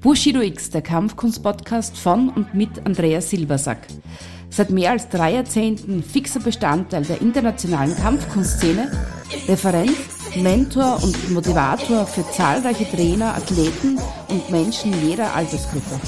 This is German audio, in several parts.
Bushido X, der Kampfkunst-Podcast von und mit Andreas Silbersack. Seit mehr als drei Jahrzehnten fixer Bestandteil der internationalen Kampfkunstszene, Referent, Mentor und Motivator für zahlreiche Trainer, Athleten und Menschen jeder Altersgruppe.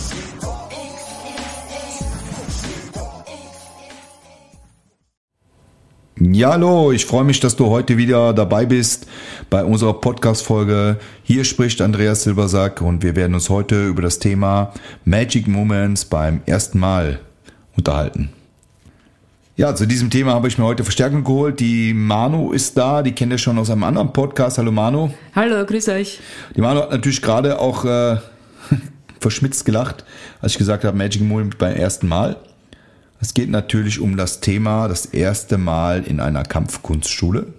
Ja, hallo, ich freue mich, dass du heute wieder dabei bist bei unserer Podcast-Folge. Hier spricht Andreas Silbersack und wir werden uns heute über das Thema Magic Moments beim ersten Mal unterhalten. Ja, zu diesem Thema habe ich mir heute Verstärkung geholt. Die Manu ist da, die kennt ihr schon aus einem anderen Podcast. Hallo Manu. Hallo, grüß euch. Die Manu hat natürlich gerade auch äh, verschmitzt gelacht, als ich gesagt habe, Magic Moment beim ersten Mal. Es geht natürlich um das Thema das erste Mal in einer Kampfkunstschule.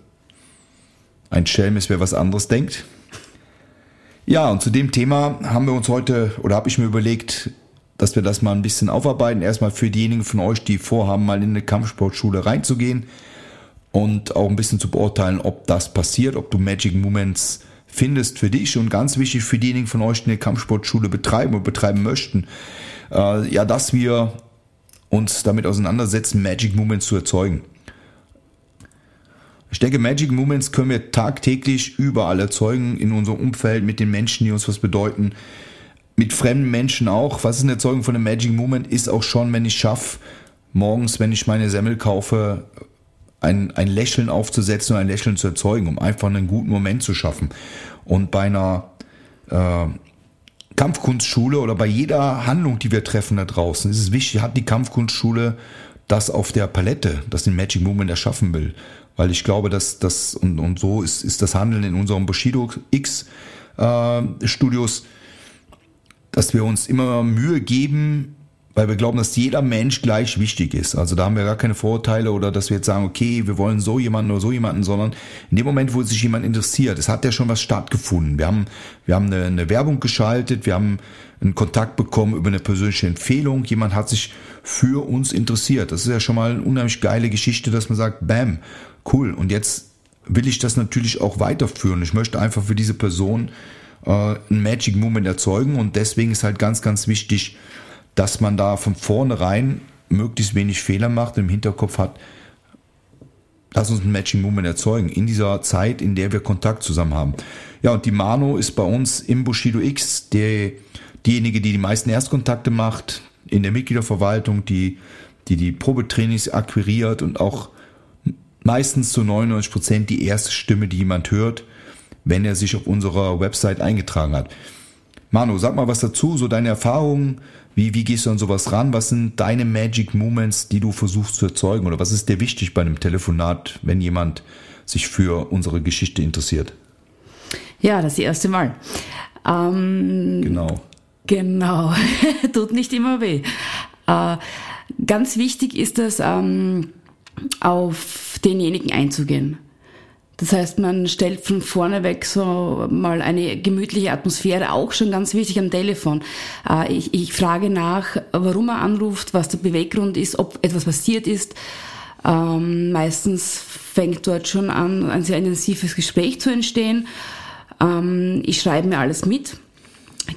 Ein Schelm ist, wer was anderes denkt. Ja, und zu dem Thema haben wir uns heute, oder habe ich mir überlegt, dass wir das mal ein bisschen aufarbeiten. Erstmal für diejenigen von euch, die vorhaben, mal in eine Kampfsportschule reinzugehen und auch ein bisschen zu beurteilen, ob das passiert, ob du Magic Moments findest für dich und ganz wichtig für diejenigen von euch, die eine Kampfsportschule betreiben oder betreiben möchten. Äh, ja, dass wir uns damit auseinandersetzen, Magic Moments zu erzeugen. Ich denke, Magic Moments können wir tagtäglich überall erzeugen, in unserem Umfeld, mit den Menschen, die uns was bedeuten, mit fremden Menschen auch. Was ist eine Erzeugung von einem Magic Moment? Ist auch schon, wenn ich schaffe, morgens, wenn ich meine Semmel kaufe, ein, ein Lächeln aufzusetzen und ein Lächeln zu erzeugen, um einfach einen guten Moment zu schaffen. Und bei einer äh, Kampfkunstschule oder bei jeder Handlung, die wir treffen da draußen, ist es wichtig, hat die Kampfkunstschule das auf der Palette, das den Magic Movement erschaffen will. Weil ich glaube, dass das, und, und so ist, ist das Handeln in unserem Bushido X äh, Studios, dass wir uns immer Mühe geben, weil wir glauben, dass jeder Mensch gleich wichtig ist. Also da haben wir gar keine Vorurteile oder dass wir jetzt sagen, okay, wir wollen so jemanden oder so jemanden, sondern in dem Moment, wo sich jemand interessiert, es hat ja schon was stattgefunden. Wir haben, wir haben eine, eine Werbung geschaltet, wir haben einen Kontakt bekommen über eine persönliche Empfehlung, jemand hat sich für uns interessiert. Das ist ja schon mal eine unheimlich geile Geschichte, dass man sagt, bam, cool. Und jetzt will ich das natürlich auch weiterführen. Ich möchte einfach für diese Person äh, einen Magic Moment erzeugen und deswegen ist halt ganz, ganz wichtig, dass man da von vornherein möglichst wenig Fehler macht und im Hinterkopf hat, lass uns ein Matching Moment erzeugen in dieser Zeit, in der wir Kontakt zusammen haben. Ja, und die Mano ist bei uns im Bushido X der, diejenige, die die meisten Erstkontakte macht, in der Mitgliederverwaltung, die die, die Probetrainings akquiriert und auch meistens zu 99 Prozent die erste Stimme, die jemand hört, wenn er sich auf unserer Website eingetragen hat. Manu, sag mal was dazu, so deine Erfahrungen, wie, wie gehst du an sowas ran? Was sind deine Magic Moments, die du versuchst zu erzeugen? Oder was ist dir wichtig bei einem Telefonat, wenn jemand sich für unsere Geschichte interessiert? Ja, das erste Mal. Ähm, genau. Genau. Tut nicht immer weh. Äh, ganz wichtig ist es, ähm, auf denjenigen einzugehen. Das heißt, man stellt von vorne weg so mal eine gemütliche Atmosphäre, auch schon ganz wichtig am Telefon. Äh, ich, ich frage nach, warum er anruft, was der Beweggrund ist, ob etwas passiert ist. Ähm, meistens fängt dort schon an, ein sehr intensives Gespräch zu entstehen. Ähm, ich schreibe mir alles mit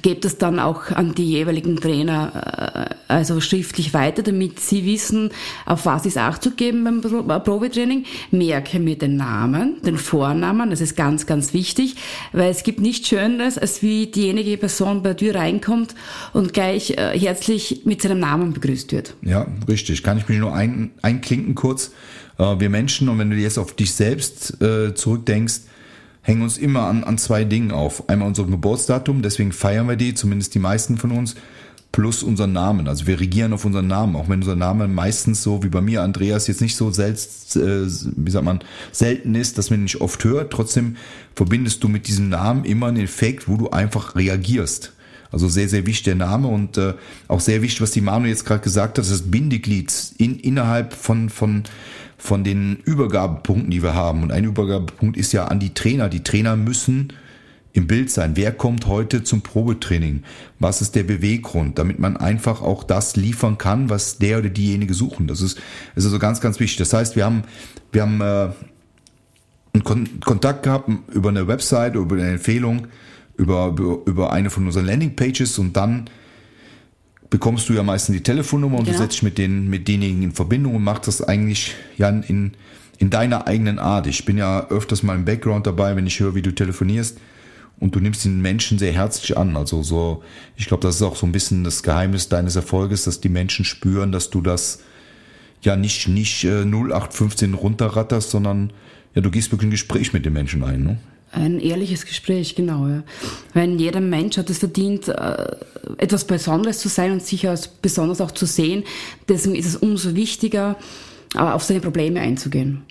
gebe das dann auch an die jeweiligen Trainer äh, also schriftlich weiter, damit sie wissen, auf was ist Acht geben beim äh, Probetraining. Merke mir den Namen, den Vornamen, das ist ganz, ganz wichtig, weil es gibt nichts Schöneres, als wie diejenige Person bei Tür reinkommt und gleich äh, herzlich mit seinem Namen begrüßt wird. Ja, richtig. Kann ich mich nur ein, einklinken kurz. Wir Menschen, und wenn du jetzt auf dich selbst zurückdenkst, hängen uns immer an, an zwei Dingen auf. Einmal unser Geburtsdatum, deswegen feiern wir die, zumindest die meisten von uns, plus unseren Namen. Also wir regieren auf unseren Namen, auch wenn unser Name meistens so wie bei mir, Andreas, jetzt nicht so selbst, äh, wie sagt man, selten ist, dass man ihn nicht oft hört. Trotzdem verbindest du mit diesem Namen immer einen Effekt, wo du einfach reagierst. Also sehr, sehr wichtig der Name und äh, auch sehr wichtig, was die Manu jetzt gerade gesagt hat, das Bindeglied in, innerhalb von, von von den Übergabepunkten, die wir haben. Und ein Übergabepunkt ist ja an die Trainer. Die Trainer müssen im Bild sein. Wer kommt heute zum Probetraining? Was ist der Beweggrund? Damit man einfach auch das liefern kann, was der oder diejenige suchen. Das ist, ist also ganz, ganz wichtig. Das heißt, wir haben, wir haben äh, einen Kon Kontakt gehabt über eine Website, über eine Empfehlung über, über, über eine von unseren Landingpages und dann bekommst du ja meistens die Telefonnummer und genau. du setzt dich mit, den, mit denjenigen in Verbindung und machst das eigentlich ja in, in deiner eigenen Art. Ich bin ja öfters mal im Background dabei, wenn ich höre, wie du telefonierst und du nimmst den Menschen sehr herzlich an. Also so, ich glaube, das ist auch so ein bisschen das Geheimnis deines Erfolges, dass die Menschen spüren, dass du das ja nicht, nicht äh, 0815 runterratterst, sondern ja, du gehst wirklich ein Gespräch mit den Menschen ein. Ne? Ein ehrliches Gespräch, genau. Ja. Weil jeder Mensch hat es verdient, äh, etwas Besonderes zu sein und sich als besonders auch zu sehen. Deswegen ist es umso wichtiger, auf seine Probleme einzugehen.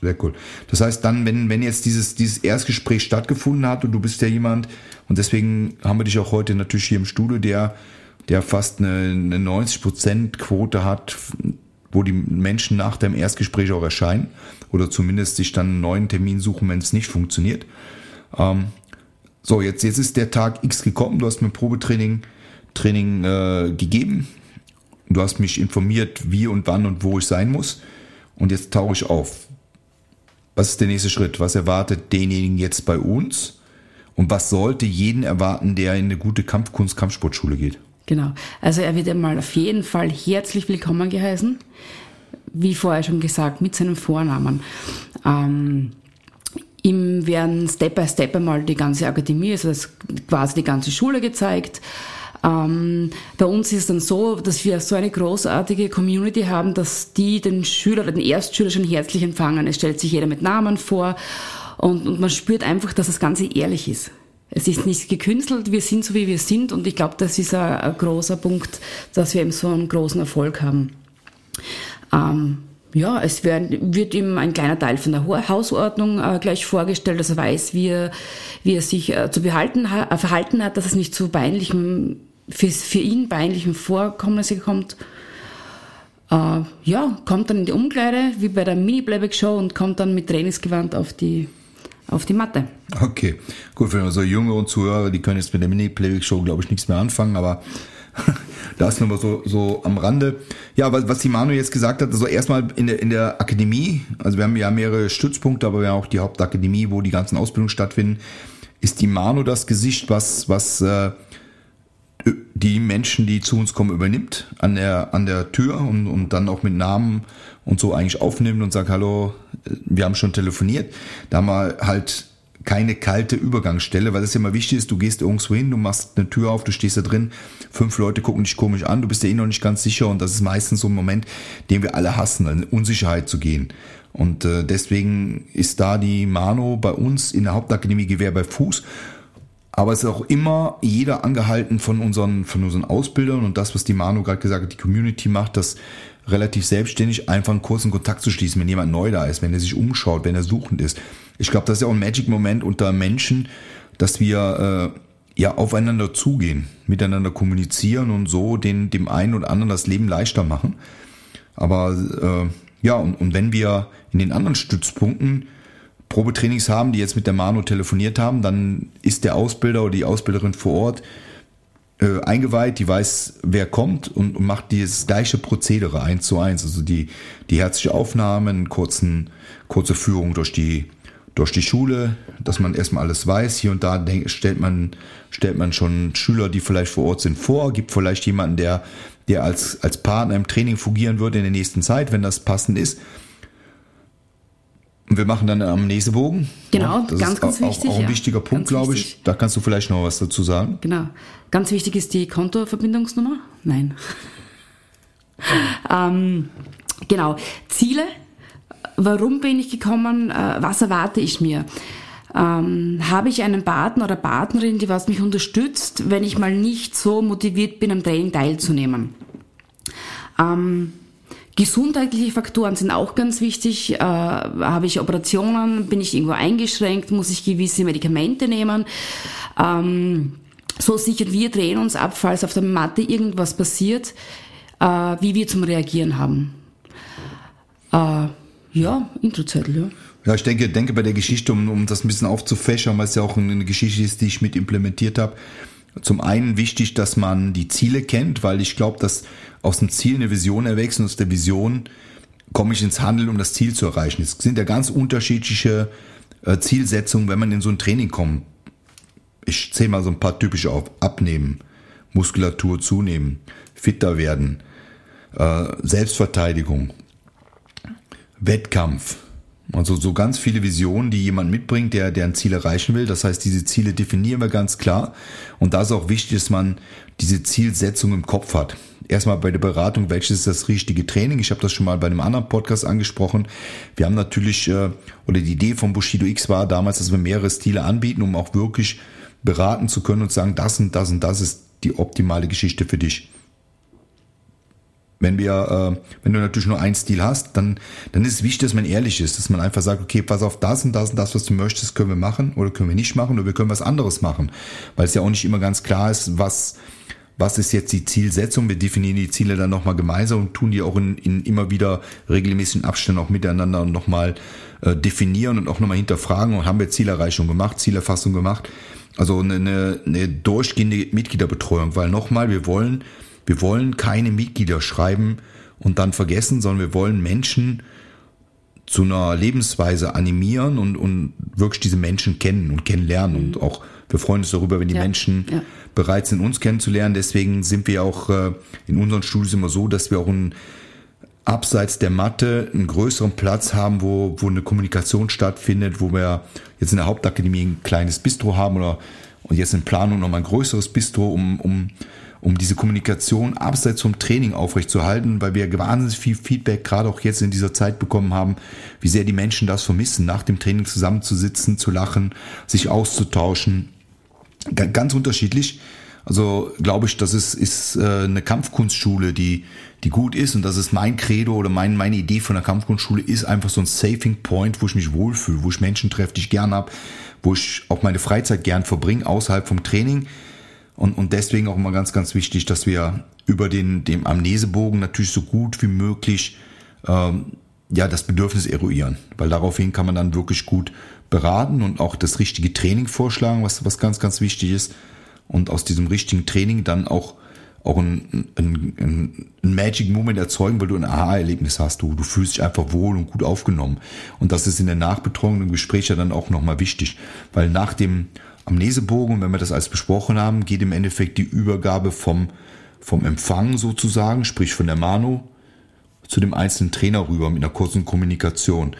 Sehr cool. Das heißt dann, wenn, wenn jetzt dieses, dieses Erstgespräch stattgefunden hat und du bist ja jemand, und deswegen haben wir dich auch heute natürlich hier im Studio, der, der fast eine, eine 90% Quote hat, wo die Menschen nach dem Erstgespräch auch erscheinen oder zumindest sich dann einen neuen Termin suchen, wenn es nicht funktioniert. Ähm, so, jetzt, jetzt ist der Tag X gekommen, du hast mir Probetraining Training, äh, gegeben, du hast mich informiert, wie und wann und wo ich sein muss und jetzt tauche ich auf. Was ist der nächste Schritt? Was erwartet denjenigen jetzt bei uns? Und was sollte jeden erwarten, der in eine gute Kampfkunst, Kampfsportschule geht? Genau. Also er wird einmal auf jeden Fall herzlich willkommen geheißen. Wie vorher schon gesagt, mit seinem Vornamen. Ähm, ihm werden Step by Step einmal die ganze Akademie, also quasi die ganze Schule gezeigt. Ähm, bei uns ist es dann so, dass wir so eine großartige Community haben, dass die den Schüler oder den Erstschüler schon herzlich empfangen. Es stellt sich jeder mit Namen vor und, und man spürt einfach, dass das Ganze ehrlich ist. Es ist nicht gekünstelt, wir sind so wie wir sind und ich glaube, das ist ein, ein, großer Punkt, dass wir eben so einen großen Erfolg haben. Ähm, ja, es werden, wird ihm ein kleiner Teil von der Hausordnung äh, gleich vorgestellt, dass er weiß, wie er, wie er sich äh, zu behalten, äh, verhalten hat, dass es nicht zu peinlichem für, für ihn peinlichen Vorkommnisse kommt. Äh, ja, kommt dann in die Umkleide, wie bei der Mini-Playback-Show und kommt dann mit Trainingsgewand auf die, auf die Matte. Okay, gut, für so jüngere Zuhörer, die können jetzt mit der Mini-Playback-Show, glaube ich, nichts mehr anfangen, aber das nur mal so, so am Rande. Ja, was, was die Manu jetzt gesagt hat, also erstmal in der, in der Akademie, also wir haben ja mehrere Stützpunkte, aber wir haben auch die Hauptakademie, wo die ganzen Ausbildungen stattfinden, ist die Manu das Gesicht, was, was äh, die Menschen, die zu uns kommen, übernimmt an der, an der Tür und, und dann auch mit Namen und so eigentlich aufnimmt und sagt, hallo, wir haben schon telefoniert. Da wir halt keine kalte Übergangsstelle, weil das ja immer wichtig ist, du gehst irgendwo hin, du machst eine Tür auf, du stehst da drin, fünf Leute gucken dich komisch an, du bist ja eh noch nicht ganz sicher und das ist meistens so ein Moment, den wir alle hassen, in Unsicherheit zu gehen. Und äh, deswegen ist da die Mano bei uns in der Hauptakademie Gewehr bei Fuß aber es ist auch immer jeder angehalten von unseren, von unseren Ausbildern und das, was die Manu gerade gesagt hat, die Community macht, das relativ selbstständig einfach einen kurzen Kontakt zu schließen, wenn jemand neu da ist, wenn er sich umschaut, wenn er suchend ist. Ich glaube, das ist ja auch ein Magic-Moment unter Menschen, dass wir äh, ja aufeinander zugehen, miteinander kommunizieren und so den, dem einen oder anderen das Leben leichter machen. Aber äh, ja, und, und wenn wir in den anderen Stützpunkten Probetrainings haben, die jetzt mit der Manu telefoniert haben, dann ist der Ausbilder oder die Ausbilderin vor Ort äh, eingeweiht, die weiß, wer kommt und, und macht dieses gleiche Prozedere eins zu eins. Also die, die herzliche Aufnahme, einen kurzen, kurze Führung durch die, durch die Schule, dass man erstmal alles weiß. Hier und da denk, stellt man, stellt man schon Schüler, die vielleicht vor Ort sind, vor, gibt vielleicht jemanden, der, der als, als Partner im Training fungieren würde in der nächsten Zeit, wenn das passend ist. Und wir machen dann am Näsebogen. Genau, das ganz, ist ganz auch, wichtig. Auch ein ja. wichtiger Punkt, glaube ich. Da kannst du vielleicht noch was dazu sagen. Genau. Ganz wichtig ist die Kontoverbindungsnummer. Nein. ähm, genau. Ziele. Warum bin ich gekommen? Äh, was erwarte ich mir? Ähm, habe ich einen Partner oder Partnerin, die was mich unterstützt, wenn ich mal nicht so motiviert bin, am Training teilzunehmen? Ähm, Gesundheitliche Faktoren sind auch ganz wichtig. Äh, habe ich Operationen? Bin ich irgendwo eingeschränkt? Muss ich gewisse Medikamente nehmen? Ähm, so sichern wir drehen uns ab, falls auf der Matte irgendwas passiert, äh, wie wir zum Reagieren haben. Äh, ja, Introzettel, ja. Ja, ich denke, denke bei der Geschichte, um, um das ein bisschen aufzufächern, weil es ja auch eine Geschichte ist, die ich mit implementiert habe, zum einen wichtig, dass man die Ziele kennt, weil ich glaube, dass aus dem Ziel eine Vision erwächst und aus der Vision komme ich ins Handeln, um das Ziel zu erreichen. Es sind ja ganz unterschiedliche äh, Zielsetzungen, wenn man in so ein Training kommt. ich zähle mal so ein paar typische auf. Abnehmen, Muskulatur zunehmen, fitter werden, äh, Selbstverteidigung, Wettkampf. Also so ganz viele Visionen, die jemand mitbringt, der, der ein Ziel erreichen will. Das heißt, diese Ziele definieren wir ganz klar. Und da ist auch wichtig, dass man diese Zielsetzung im Kopf hat. Erstmal bei der Beratung, welches ist das richtige Training? Ich habe das schon mal bei einem anderen Podcast angesprochen. Wir haben natürlich, äh, oder die Idee von Bushido X war damals, dass wir mehrere Stile anbieten, um auch wirklich beraten zu können und sagen, das und das und das ist die optimale Geschichte für dich. Wenn wir, äh, wenn du natürlich nur einen Stil hast, dann, dann ist es wichtig, dass man ehrlich ist, dass man einfach sagt, okay, pass auf das und das und das, was du möchtest, können wir machen oder können wir nicht machen oder wir können was anderes machen. Weil es ja auch nicht immer ganz klar ist, was, was ist jetzt die Zielsetzung. Wir definieren die Ziele dann nochmal gemeinsam und tun die auch in, in immer wieder regelmäßigen Abständen auch miteinander nochmal äh, definieren und auch nochmal hinterfragen und haben wir Zielerreichung gemacht, Zielerfassung gemacht. Also eine, eine durchgehende Mitgliederbetreuung, weil nochmal, wir wollen wir wollen keine Mitglieder schreiben und dann vergessen, sondern wir wollen Menschen zu einer Lebensweise animieren und, und wirklich diese Menschen kennen und kennenlernen. Mhm. Und auch wir freuen uns darüber, wenn die ja, Menschen ja. bereit sind, uns kennenzulernen. Deswegen sind wir auch äh, in unseren Studios immer so, dass wir auch ein abseits der Matte einen größeren Platz haben, wo, wo eine Kommunikation stattfindet, wo wir jetzt in der Hauptakademie ein kleines Bistro haben oder und jetzt in Planung noch mal ein größeres Bistro, um, um um diese Kommunikation abseits vom Training aufrechtzuerhalten, weil wir wahnsinnig viel Feedback gerade auch jetzt in dieser Zeit bekommen haben, wie sehr die Menschen das vermissen, nach dem Training zusammenzusitzen, zu lachen, sich auszutauschen. Ganz unterschiedlich. Also glaube ich, das ist, ist äh, eine Kampfkunstschule, die, die gut ist und das ist mein Credo oder mein, meine Idee von der Kampfkunstschule ist einfach so ein Saving Point, wo ich mich wohlfühle, wo ich Menschen treffe, die ich gern habe, wo ich auch meine Freizeit gern verbringe, außerhalb vom Training und, und deswegen auch immer ganz, ganz wichtig, dass wir über den dem Amnesebogen natürlich so gut wie möglich ähm, ja das Bedürfnis eruieren, weil daraufhin kann man dann wirklich gut beraten und auch das richtige Training vorschlagen, was was ganz, ganz wichtig ist. Und aus diesem richtigen Training dann auch auch ein, ein, ein, Magic Moment erzeugen, weil du ein Aha-Erlebnis hast. Du, du fühlst dich einfach wohl und gut aufgenommen. Und das ist in der Nachbetreuung im Gespräch ja dann auch nochmal wichtig, weil nach dem Amnesebogen, wenn wir das alles besprochen haben, geht im Endeffekt die Übergabe vom, vom Empfang sozusagen, sprich von der Manu, zu dem einzelnen Trainer rüber mit einer kurzen Kommunikation.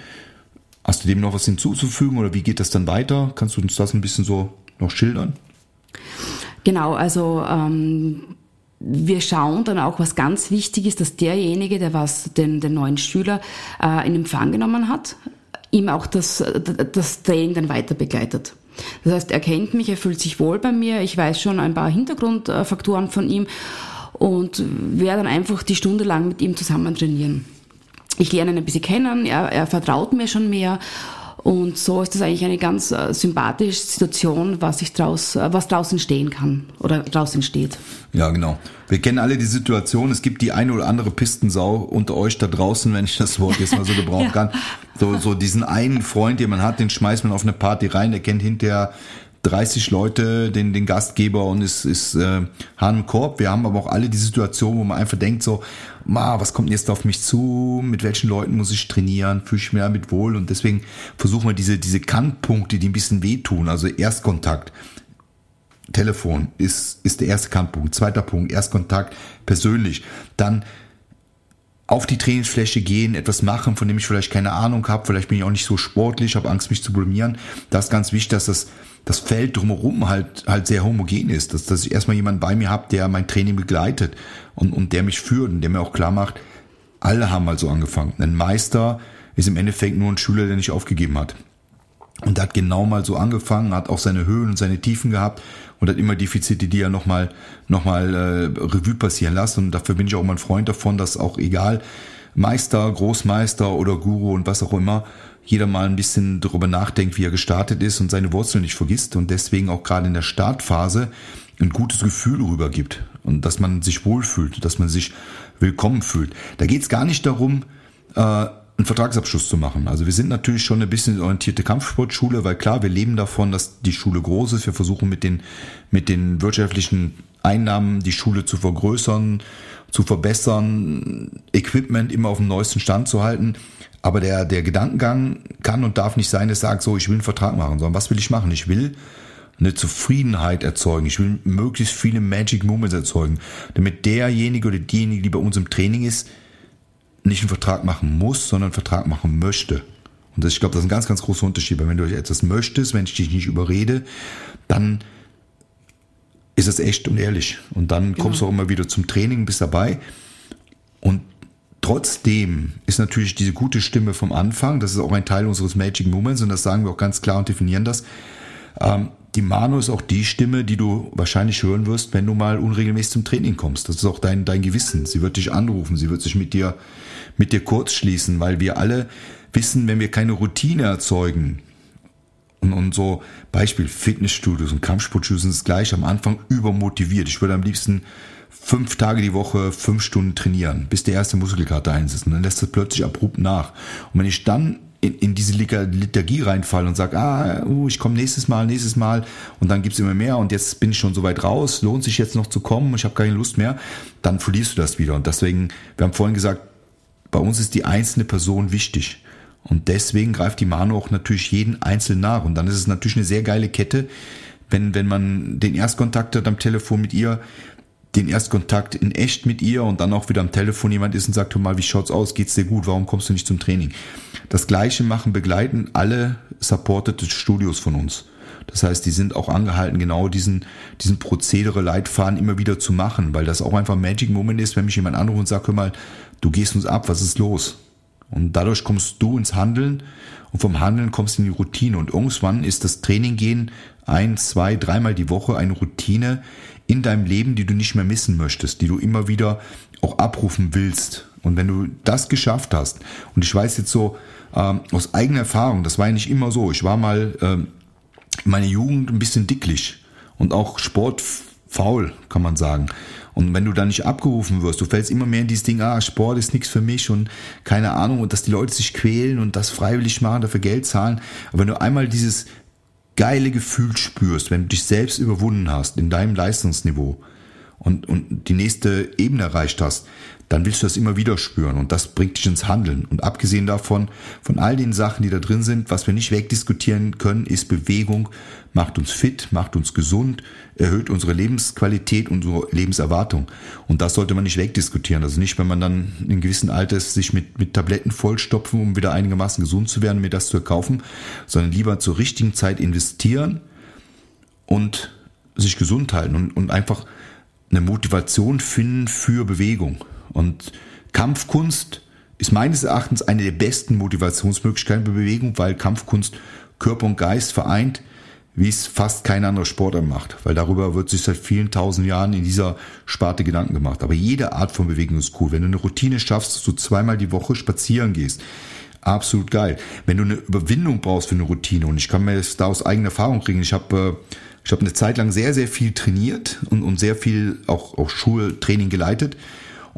Hast du dem noch was hinzuzufügen oder wie geht das dann weiter? Kannst du uns das ein bisschen so noch schildern? Genau, also ähm, wir schauen dann auch, was ganz wichtig ist, dass derjenige, der was den, den neuen Schüler äh, in Empfang genommen hat, ihm auch das, das Training dann weiter begleitet. Das heißt, er kennt mich, er fühlt sich wohl bei mir, ich weiß schon ein paar Hintergrundfaktoren von ihm und werde dann einfach die Stunde lang mit ihm zusammen trainieren. Ich lerne ihn ein bisschen kennen, er, er vertraut mir schon mehr und so ist das eigentlich eine ganz äh, sympathische Situation, was sich draus, äh, was draußen entstehen kann oder draußen entsteht. Ja, genau. Wir kennen alle die Situation, es gibt die eine oder andere Pistensau unter euch da draußen, wenn ich das Wort jetzt mal so gebrauchen ja. kann. So, so diesen einen Freund, den man hat, den schmeißt man auf eine Party rein, der kennt hinterher 30 Leute, den, den Gastgeber und ist, ist äh, Hahn Korb. Wir haben aber auch alle die Situation, wo man einfach denkt so, ma, was kommt jetzt auf mich zu? Mit welchen Leuten muss ich trainieren? Fühle ich mich damit wohl? Und deswegen versuchen wir diese, diese Kantpunkte, die ein bisschen wehtun, also Erstkontakt. Telefon ist, ist der erste Kantpunkt. Zweiter Punkt, Erstkontakt persönlich. Dann auf die Trainingsfläche gehen, etwas machen, von dem ich vielleicht keine Ahnung habe, vielleicht bin ich auch nicht so sportlich, habe Angst, mich zu blamieren. Das ist ganz wichtig, dass das das Feld drumherum halt, halt sehr homogen ist, dass, dass ich erstmal jemanden bei mir habe, der mein Training begleitet und, und der mich führt und der mir auch klar macht, alle haben mal so angefangen. Ein Meister ist im Endeffekt nur ein Schüler, der nicht aufgegeben hat. Und hat genau mal so angefangen, hat auch seine Höhen und seine Tiefen gehabt und hat immer Defizite, die er nochmal noch mal, äh, Revue passieren lässt. Und dafür bin ich auch mal ein Freund davon, dass auch egal, Meister, Großmeister oder Guru und was auch immer, jeder mal ein bisschen darüber nachdenkt, wie er gestartet ist und seine Wurzeln nicht vergisst und deswegen auch gerade in der Startphase ein gutes Gefühl rübergibt und dass man sich wohlfühlt, dass man sich willkommen fühlt. Da geht es gar nicht darum, äh, einen Vertragsabschluss zu machen. Also wir sind natürlich schon eine bisschen orientierte Kampfsportschule, weil klar, wir leben davon, dass die Schule groß ist. Wir versuchen mit den, mit den wirtschaftlichen Einnahmen die Schule zu vergrößern, zu verbessern, Equipment immer auf dem neuesten Stand zu halten. Aber der, der Gedankengang kann und darf nicht sein, dass sage, so, ich will einen Vertrag machen, sondern was will ich machen? Ich will eine Zufriedenheit erzeugen. Ich will möglichst viele Magic Moments erzeugen, damit derjenige oder diejenige, die bei uns im Training ist, nicht einen Vertrag machen muss, sondern einen Vertrag machen möchte. Und das, ich glaube, das ist ein ganz, ganz großer Unterschied. Weil wenn du etwas möchtest, wenn ich dich nicht überrede, dann ist es echt und ehrlich. Und dann genau. kommst du auch immer wieder zum Training, bist dabei. Und trotzdem ist natürlich diese gute Stimme vom Anfang, das ist auch ein Teil unseres Magic Moments und das sagen wir auch ganz klar und definieren das. Ähm, die Mano ist auch die Stimme, die du wahrscheinlich hören wirst, wenn du mal unregelmäßig zum Training kommst. Das ist auch dein, dein Gewissen. Sie wird dich anrufen, sie wird sich mit dir, mit dir kurz schließen, weil wir alle wissen, wenn wir keine Routine erzeugen, und, und so Beispiel Fitnessstudios und Kampfsportstudios sind es gleich am Anfang übermotiviert. Ich würde am liebsten fünf Tage die Woche fünf Stunden trainieren, bis der erste Muskelkater einsetzt. Und dann lässt es plötzlich abrupt nach. Und wenn ich dann in, in diese Liturgie reinfalle und sage, ah, uh, ich komme nächstes Mal, nächstes Mal und dann gibt's immer mehr und jetzt bin ich schon so weit raus, lohnt sich jetzt noch zu kommen, ich habe keine Lust mehr, dann verlierst du das wieder. Und deswegen, wir haben vorhin gesagt, bei uns ist die einzelne Person wichtig. Und deswegen greift die Manu auch natürlich jeden einzeln nach. Und dann ist es natürlich eine sehr geile Kette, wenn, wenn man den Erstkontakt hat am Telefon mit ihr, den Erstkontakt in echt mit ihr und dann auch wieder am Telefon jemand ist und sagt, hör mal, wie schaut's aus? Geht's dir gut? Warum kommst du nicht zum Training? Das gleiche machen, begleiten alle supported Studios von uns. Das heißt, die sind auch angehalten, genau diesen, diesen Prozedere, Leitfaden immer wieder zu machen, weil das auch einfach ein Magic Moment ist, wenn mich jemand anruft und sagt, hör mal, du gehst uns ab, was ist los? Und dadurch kommst du ins Handeln und vom Handeln kommst du in die Routine. Und irgendwann ist das Training gehen ein, zwei, dreimal die Woche eine Routine, in deinem Leben, die du nicht mehr missen möchtest, die du immer wieder auch abrufen willst. Und wenn du das geschafft hast, und ich weiß jetzt so ähm, aus eigener Erfahrung, das war ja nicht immer so. Ich war mal ähm, in meiner Jugend ein bisschen dicklich und auch sportfaul, kann man sagen. Und wenn du da nicht abgerufen wirst, du fällst immer mehr in dieses Ding, ah, Sport ist nichts für mich und keine Ahnung, und dass die Leute sich quälen und das freiwillig machen, dafür Geld zahlen. Aber wenn du einmal dieses geile Gefühl spürst, wenn du dich selbst überwunden hast in deinem Leistungsniveau und, und die nächste Ebene erreicht hast, dann willst du das immer wieder spüren und das bringt dich ins Handeln. Und abgesehen davon, von all den Sachen, die da drin sind, was wir nicht wegdiskutieren können, ist Bewegung, macht uns fit, macht uns gesund, erhöht unsere Lebensqualität, unsere Lebenserwartung. Und das sollte man nicht wegdiskutieren. Also nicht, wenn man dann in gewissen Alters sich mit, mit Tabletten vollstopfen, um wieder einigermaßen gesund zu werden, mir das zu erkaufen, sondern lieber zur richtigen Zeit investieren und sich gesund halten und, und einfach eine Motivation finden für Bewegung. Und Kampfkunst ist meines Erachtens eine der besten Motivationsmöglichkeiten für Bewegung, weil Kampfkunst Körper und Geist vereint, wie es fast kein anderer Sportler macht. Weil darüber wird sich seit vielen tausend Jahren in dieser Sparte Gedanken gemacht. Aber jede Art von Bewegung ist cool. Wenn du eine Routine schaffst, dass du zweimal die Woche spazieren gehst, absolut geil. Wenn du eine Überwindung brauchst für eine Routine, und ich kann mir das da aus eigener Erfahrung kriegen, ich habe äh, ich habe eine Zeit lang sehr, sehr viel trainiert und, und sehr viel auch, auch Schultraining geleitet.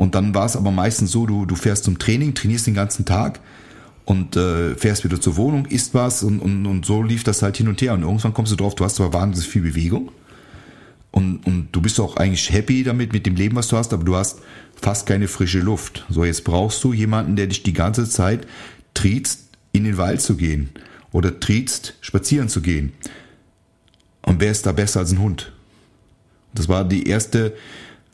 Und dann war es aber meistens so, du, du fährst zum Training, trainierst den ganzen Tag und äh, fährst wieder zur Wohnung, isst was und, und, und so lief das halt hin und her. Und irgendwann kommst du drauf, du hast zwar wahnsinnig viel Bewegung und, und du bist auch eigentlich happy damit, mit dem Leben, was du hast, aber du hast fast keine frische Luft. So, jetzt brauchst du jemanden, der dich die ganze Zeit triezt, in den Wald zu gehen oder triezt, spazieren zu gehen. Und wer ist da besser als ein Hund? Das war die erste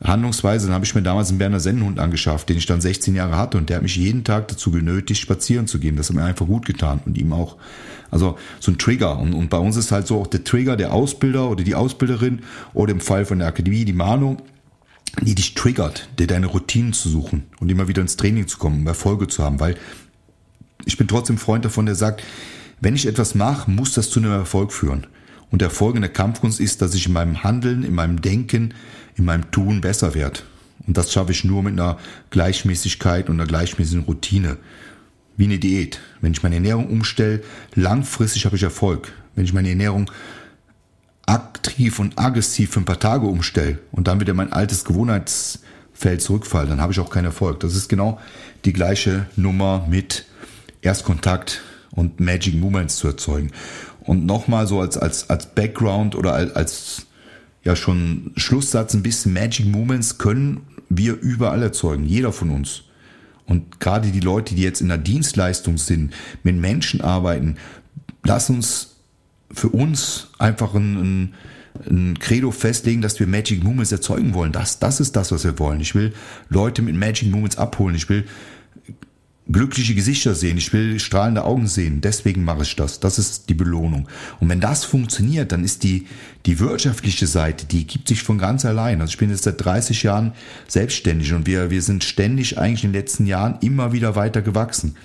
Handlungsweise, dann habe ich mir damals einen Berner Sennenhund angeschafft, den ich dann 16 Jahre hatte und der hat mich jeden Tag dazu genötigt, spazieren zu gehen. Das hat mir einfach gut getan und ihm auch. Also so ein Trigger. Und, und bei uns ist halt so auch der Trigger, der Ausbilder oder die Ausbilderin oder im Fall von der Akademie die Mahnung, die dich triggert, dir deine Routinen zu suchen und immer wieder ins Training zu kommen, um Erfolge zu haben. Weil ich bin trotzdem Freund davon, der sagt, wenn ich etwas mache, muss das zu einem Erfolg führen. Und der Erfolg in der Kampfkunst ist, dass ich in meinem Handeln, in meinem Denken, in meinem Tun besser werde. Und das schaffe ich nur mit einer Gleichmäßigkeit und einer gleichmäßigen Routine. Wie eine Diät. Wenn ich meine Ernährung umstelle, langfristig habe ich Erfolg. Wenn ich meine Ernährung aktiv und aggressiv für ein paar Tage umstelle und dann wieder mein altes Gewohnheitsfeld zurückfalle, dann habe ich auch keinen Erfolg. Das ist genau die gleiche Nummer mit Erstkontakt und Magic Moments zu erzeugen. Und nochmal so als, als, als Background oder als, als ja schon Schlusssatz ein bisschen Magic Moments können wir überall erzeugen, jeder von uns. Und gerade die Leute, die jetzt in der Dienstleistung sind, mit Menschen arbeiten, lass uns für uns einfach ein, ein, Credo festlegen, dass wir Magic Moments erzeugen wollen. Das, das ist das, was wir wollen. Ich will Leute mit Magic Moments abholen. Ich will glückliche Gesichter sehen, ich will strahlende Augen sehen, deswegen mache ich das. Das ist die Belohnung. Und wenn das funktioniert, dann ist die, die wirtschaftliche Seite, die gibt sich von ganz allein. Also ich bin jetzt seit 30 Jahren selbstständig und wir, wir sind ständig eigentlich in den letzten Jahren immer wieder weiter gewachsen.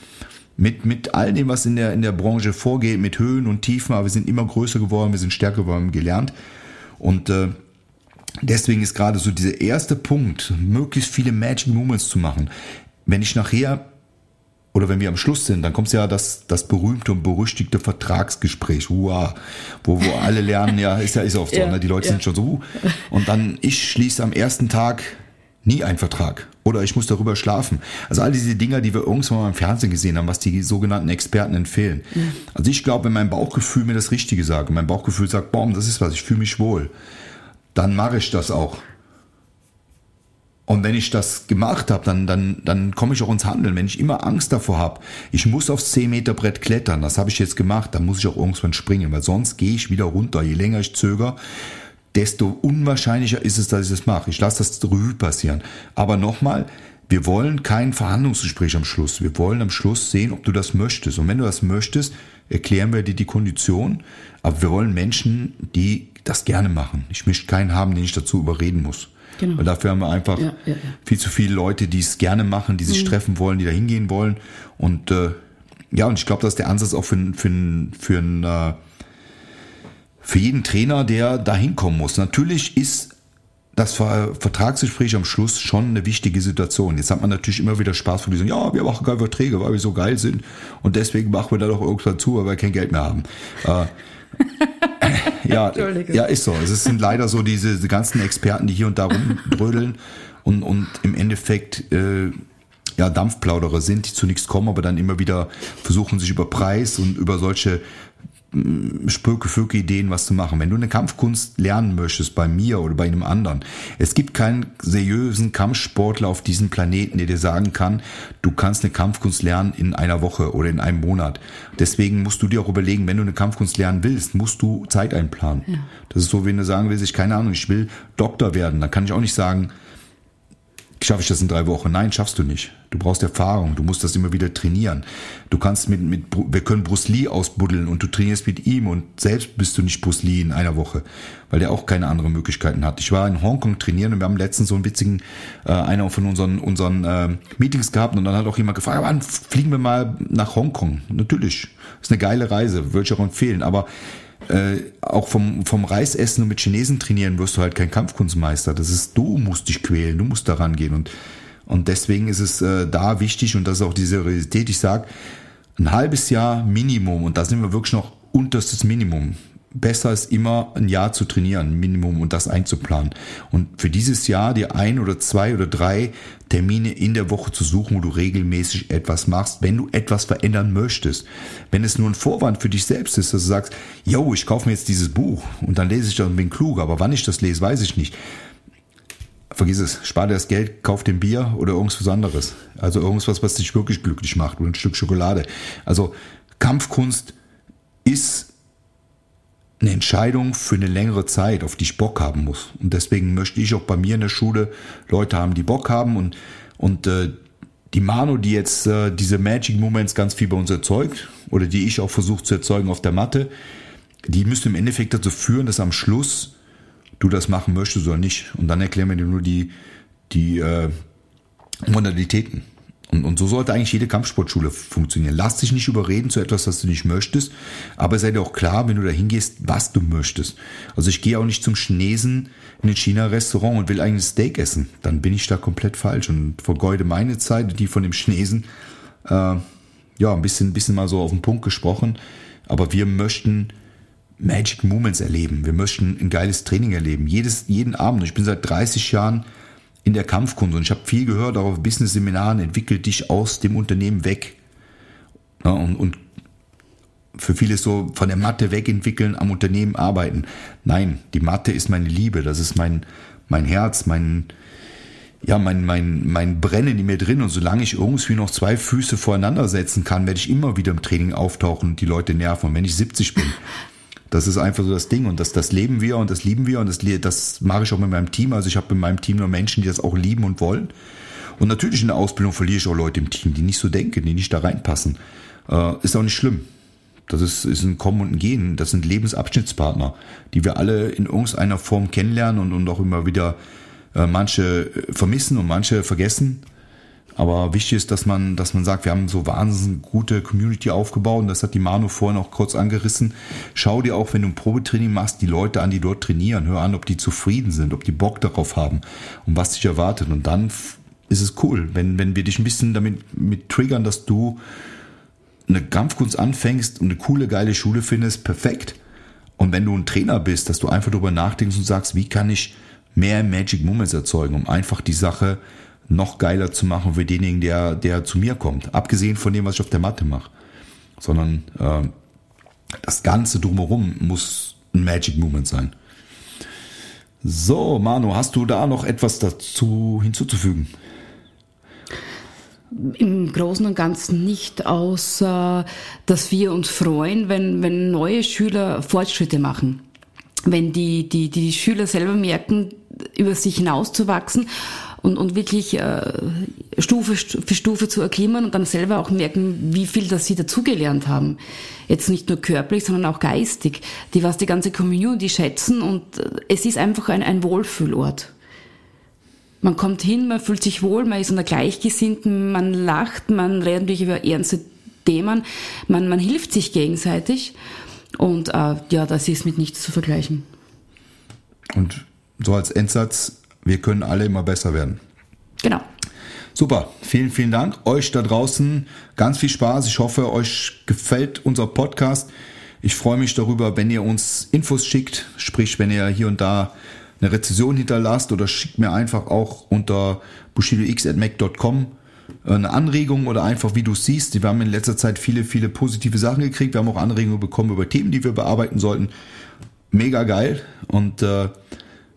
Mit, mit all dem, was in der, in der Branche vorgeht, mit Höhen und Tiefen, aber wir sind immer größer geworden, wir sind stärker geworden, gelernt. Und äh, deswegen ist gerade so dieser erste Punkt, möglichst viele Magic Moments zu machen. Wenn ich nachher oder wenn wir am Schluss sind, dann kommt ja das, das berühmte und berüchtigte Vertragsgespräch, Uah, wo, wo alle lernen, ja, ist ja ist oft so, ja, ne? die Leute ja. sind schon so, uh. und dann ich schließe am ersten Tag nie einen Vertrag oder ich muss darüber schlafen. Also all diese Dinger, die wir irgendwann mal im Fernsehen gesehen haben, was die sogenannten Experten empfehlen. Ja. Also ich glaube, wenn mein Bauchgefühl mir das Richtige sagt, mein Bauchgefühl sagt, boom, das ist was, ich fühle mich wohl, dann mache ich das auch. Und wenn ich das gemacht habe, dann, dann, dann komme ich auch ins Handeln. Wenn ich immer Angst davor habe, ich muss aufs 10 Meter Brett klettern, das habe ich jetzt gemacht, dann muss ich auch irgendwann springen, weil sonst gehe ich wieder runter. Je länger ich zögere, desto unwahrscheinlicher ist es, dass ich das mache. Ich lasse das Revue passieren. Aber nochmal, wir wollen kein Verhandlungsgespräch am Schluss. Wir wollen am Schluss sehen, ob du das möchtest. Und wenn du das möchtest, erklären wir dir die Kondition. Aber wir wollen Menschen, die das gerne machen. Ich möchte keinen haben, den ich dazu überreden muss. Genau. Weil dafür haben wir einfach ja, ja, ja. viel zu viele Leute, die es gerne machen, die sich mhm. treffen wollen, die da hingehen wollen. Und äh, ja, und ich glaube, das ist der Ansatz auch für, für, für, ein, äh, für jeden Trainer, der da hinkommen muss. Natürlich ist das Vertragsgespräch am Schluss schon eine wichtige Situation. Jetzt hat man natürlich immer wieder Spaß von diesen, ja, wir machen geile Verträge, weil wir so geil sind und deswegen machen wir da doch irgendwann zu, weil wir kein Geld mehr haben. Äh, ja, ja, ist so. Es sind leider so diese, diese ganzen Experten, die hier und da rumbrödeln und, und im Endeffekt äh, ja, Dampfplauderer sind, die zu nichts kommen, aber dann immer wieder versuchen, sich über Preis und über solche Spöke, Föke Ideen, was zu machen. Wenn du eine Kampfkunst lernen möchtest, bei mir oder bei einem anderen, es gibt keinen seriösen Kampfsportler auf diesem Planeten, der dir sagen kann, du kannst eine Kampfkunst lernen in einer Woche oder in einem Monat. Deswegen musst du dir auch überlegen, wenn du eine Kampfkunst lernen willst, musst du Zeit einplanen. Ja. Das ist so, wenn du sagen willst, ich keine Ahnung, ich will Doktor werden, dann kann ich auch nicht sagen, schaffe ich das in drei Wochen? Nein, schaffst du nicht. Du brauchst Erfahrung, du musst das immer wieder trainieren. Du kannst mit, mit wir können Bruce Lee ausbuddeln und du trainierst mit ihm und selbst bist du nicht Bruce Lee in einer Woche, weil der auch keine anderen Möglichkeiten hat. Ich war in Hongkong trainieren und wir haben letztens so einen witzigen, äh, einer von unseren, unseren äh, Meetings gehabt und dann hat auch jemand gefragt, wann fliegen wir mal nach Hongkong? Natürlich, ist eine geile Reise, würde ich auch empfehlen, aber äh, auch vom, vom Reisessen und mit Chinesen trainieren wirst du halt kein Kampfkunstmeister. Das ist, du musst dich quälen, du musst daran gehen. Und, und deswegen ist es äh, da wichtig und das ist auch diese Realität. Ich sage, ein halbes Jahr Minimum und da sind wir wirklich noch unterstes Minimum besser ist immer ein Jahr zu trainieren, Minimum, und das einzuplanen. Und für dieses Jahr dir ein oder zwei oder drei Termine in der Woche zu suchen, wo du regelmäßig etwas machst, wenn du etwas verändern möchtest. Wenn es nur ein Vorwand für dich selbst ist, dass du sagst, yo, ich kaufe mir jetzt dieses Buch und dann lese ich das und bin klug, aber wann ich das lese, weiß ich nicht. Vergiss es, spar dir das Geld, kauf den Bier oder irgendwas anderes. Also irgendwas, was dich wirklich glücklich macht oder ein Stück Schokolade. Also Kampfkunst ist eine Entscheidung für eine längere Zeit, auf die ich Bock haben muss. Und deswegen möchte ich auch bei mir in der Schule Leute haben, die Bock haben und, und äh, die Mano, die jetzt äh, diese Magic Moments ganz viel bei uns erzeugt oder die ich auch versuche zu erzeugen auf der Matte, die müsste im Endeffekt dazu führen, dass am Schluss du das machen möchtest oder nicht. Und dann erklären wir dir nur die, die äh, Modalitäten. Und, und so sollte eigentlich jede Kampfsportschule funktionieren. Lass dich nicht überreden zu etwas, was du nicht möchtest, aber sei dir auch klar, wenn du da hingehst, was du möchtest. Also ich gehe auch nicht zum Chinesen in ein China-Restaurant und will eigentlich Steak essen. Dann bin ich da komplett falsch und vergeude meine Zeit, die von dem Chinesen, äh, ja, ein bisschen, bisschen mal so auf den Punkt gesprochen. Aber wir möchten Magic Moments erleben. Wir möchten ein geiles Training erleben. Jedes, jeden Abend. Ich bin seit 30 Jahren in der Kampfkunst. Und ich habe viel gehört, auch auf Business-Seminaren, entwickelt dich aus dem Unternehmen weg. Ja, und, und für viele so von der Mathe wegentwickeln, am Unternehmen arbeiten. Nein, die Mathe ist meine Liebe, das ist mein, mein Herz, mein, ja, mein, mein, mein Brennen in mir drin. Und solange ich irgendwie noch zwei Füße voreinander setzen kann, werde ich immer wieder im Training auftauchen und die Leute nerven. Und wenn ich 70 bin, Das ist einfach so das Ding und das, das leben wir und das lieben wir und das, das mache ich auch mit meinem Team. Also ich habe in meinem Team nur Menschen, die das auch lieben und wollen. Und natürlich in der Ausbildung verliere ich auch Leute im Team, die nicht so denken, die nicht da reinpassen. Äh, ist auch nicht schlimm. Das ist, ist ein Kommen und ein Gehen. Das sind Lebensabschnittspartner, die wir alle in irgendeiner Form kennenlernen und, und auch immer wieder äh, manche vermissen und manche vergessen. Aber wichtig ist, dass man, dass man sagt, wir haben so wahnsinnig gute Community aufgebaut und das hat die Manu vorhin auch kurz angerissen. Schau dir auch, wenn du ein Probetraining machst, die Leute an, die dort trainieren. Hör an, ob die zufrieden sind, ob die Bock darauf haben und was dich erwartet. Und dann ist es cool, wenn, wenn wir dich ein bisschen damit mit triggern, dass du eine Kampfkunst anfängst und eine coole, geile Schule findest, perfekt. Und wenn du ein Trainer bist, dass du einfach darüber nachdenkst und sagst, wie kann ich mehr Magic Moments erzeugen, um einfach die Sache noch geiler zu machen für denjenigen, der, der zu mir kommt. Abgesehen von dem, was ich auf der Matte mache. Sondern äh, das Ganze drumherum muss ein Magic Moment sein. So, Manu, hast du da noch etwas dazu hinzuzufügen? Im Großen und Ganzen nicht, außer dass wir uns freuen, wenn, wenn neue Schüler Fortschritte machen. Wenn die, die, die Schüler selber merken, über sich hinauszuwachsen und, und wirklich äh, Stufe für Stufe zu erklimmen und dann selber auch merken, wie viel das sie dazugelernt haben. Jetzt nicht nur körperlich, sondern auch geistig, die was die ganze Community schätzen und äh, es ist einfach ein, ein Wohlfühlort. Man kommt hin, man fühlt sich wohl, man ist unter Gleichgesinnten, man lacht, man redet natürlich über ernste Themen, man, man hilft sich gegenseitig und äh, ja, das ist mit nichts zu vergleichen. Und so als Endsatz, wir können alle immer besser werden. Genau. Super, vielen, vielen Dank. Euch da draußen ganz viel Spaß. Ich hoffe, euch gefällt unser Podcast. Ich freue mich darüber, wenn ihr uns Infos schickt, sprich, wenn ihr hier und da eine Rezession hinterlasst oder schickt mir einfach auch unter bushidox.mac.com eine Anregung oder einfach wie du siehst. Wir haben in letzter Zeit viele, viele positive Sachen gekriegt. Wir haben auch Anregungen bekommen über Themen, die wir bearbeiten sollten. Mega geil. Und äh,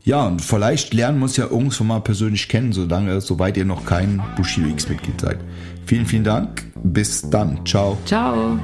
ja, und vielleicht lernen wir uns ja irgendwann mal persönlich kennen, solange, soweit ihr noch kein Bushido X-Mitglied seid. Vielen, vielen Dank. Bis dann. Ciao. Ciao.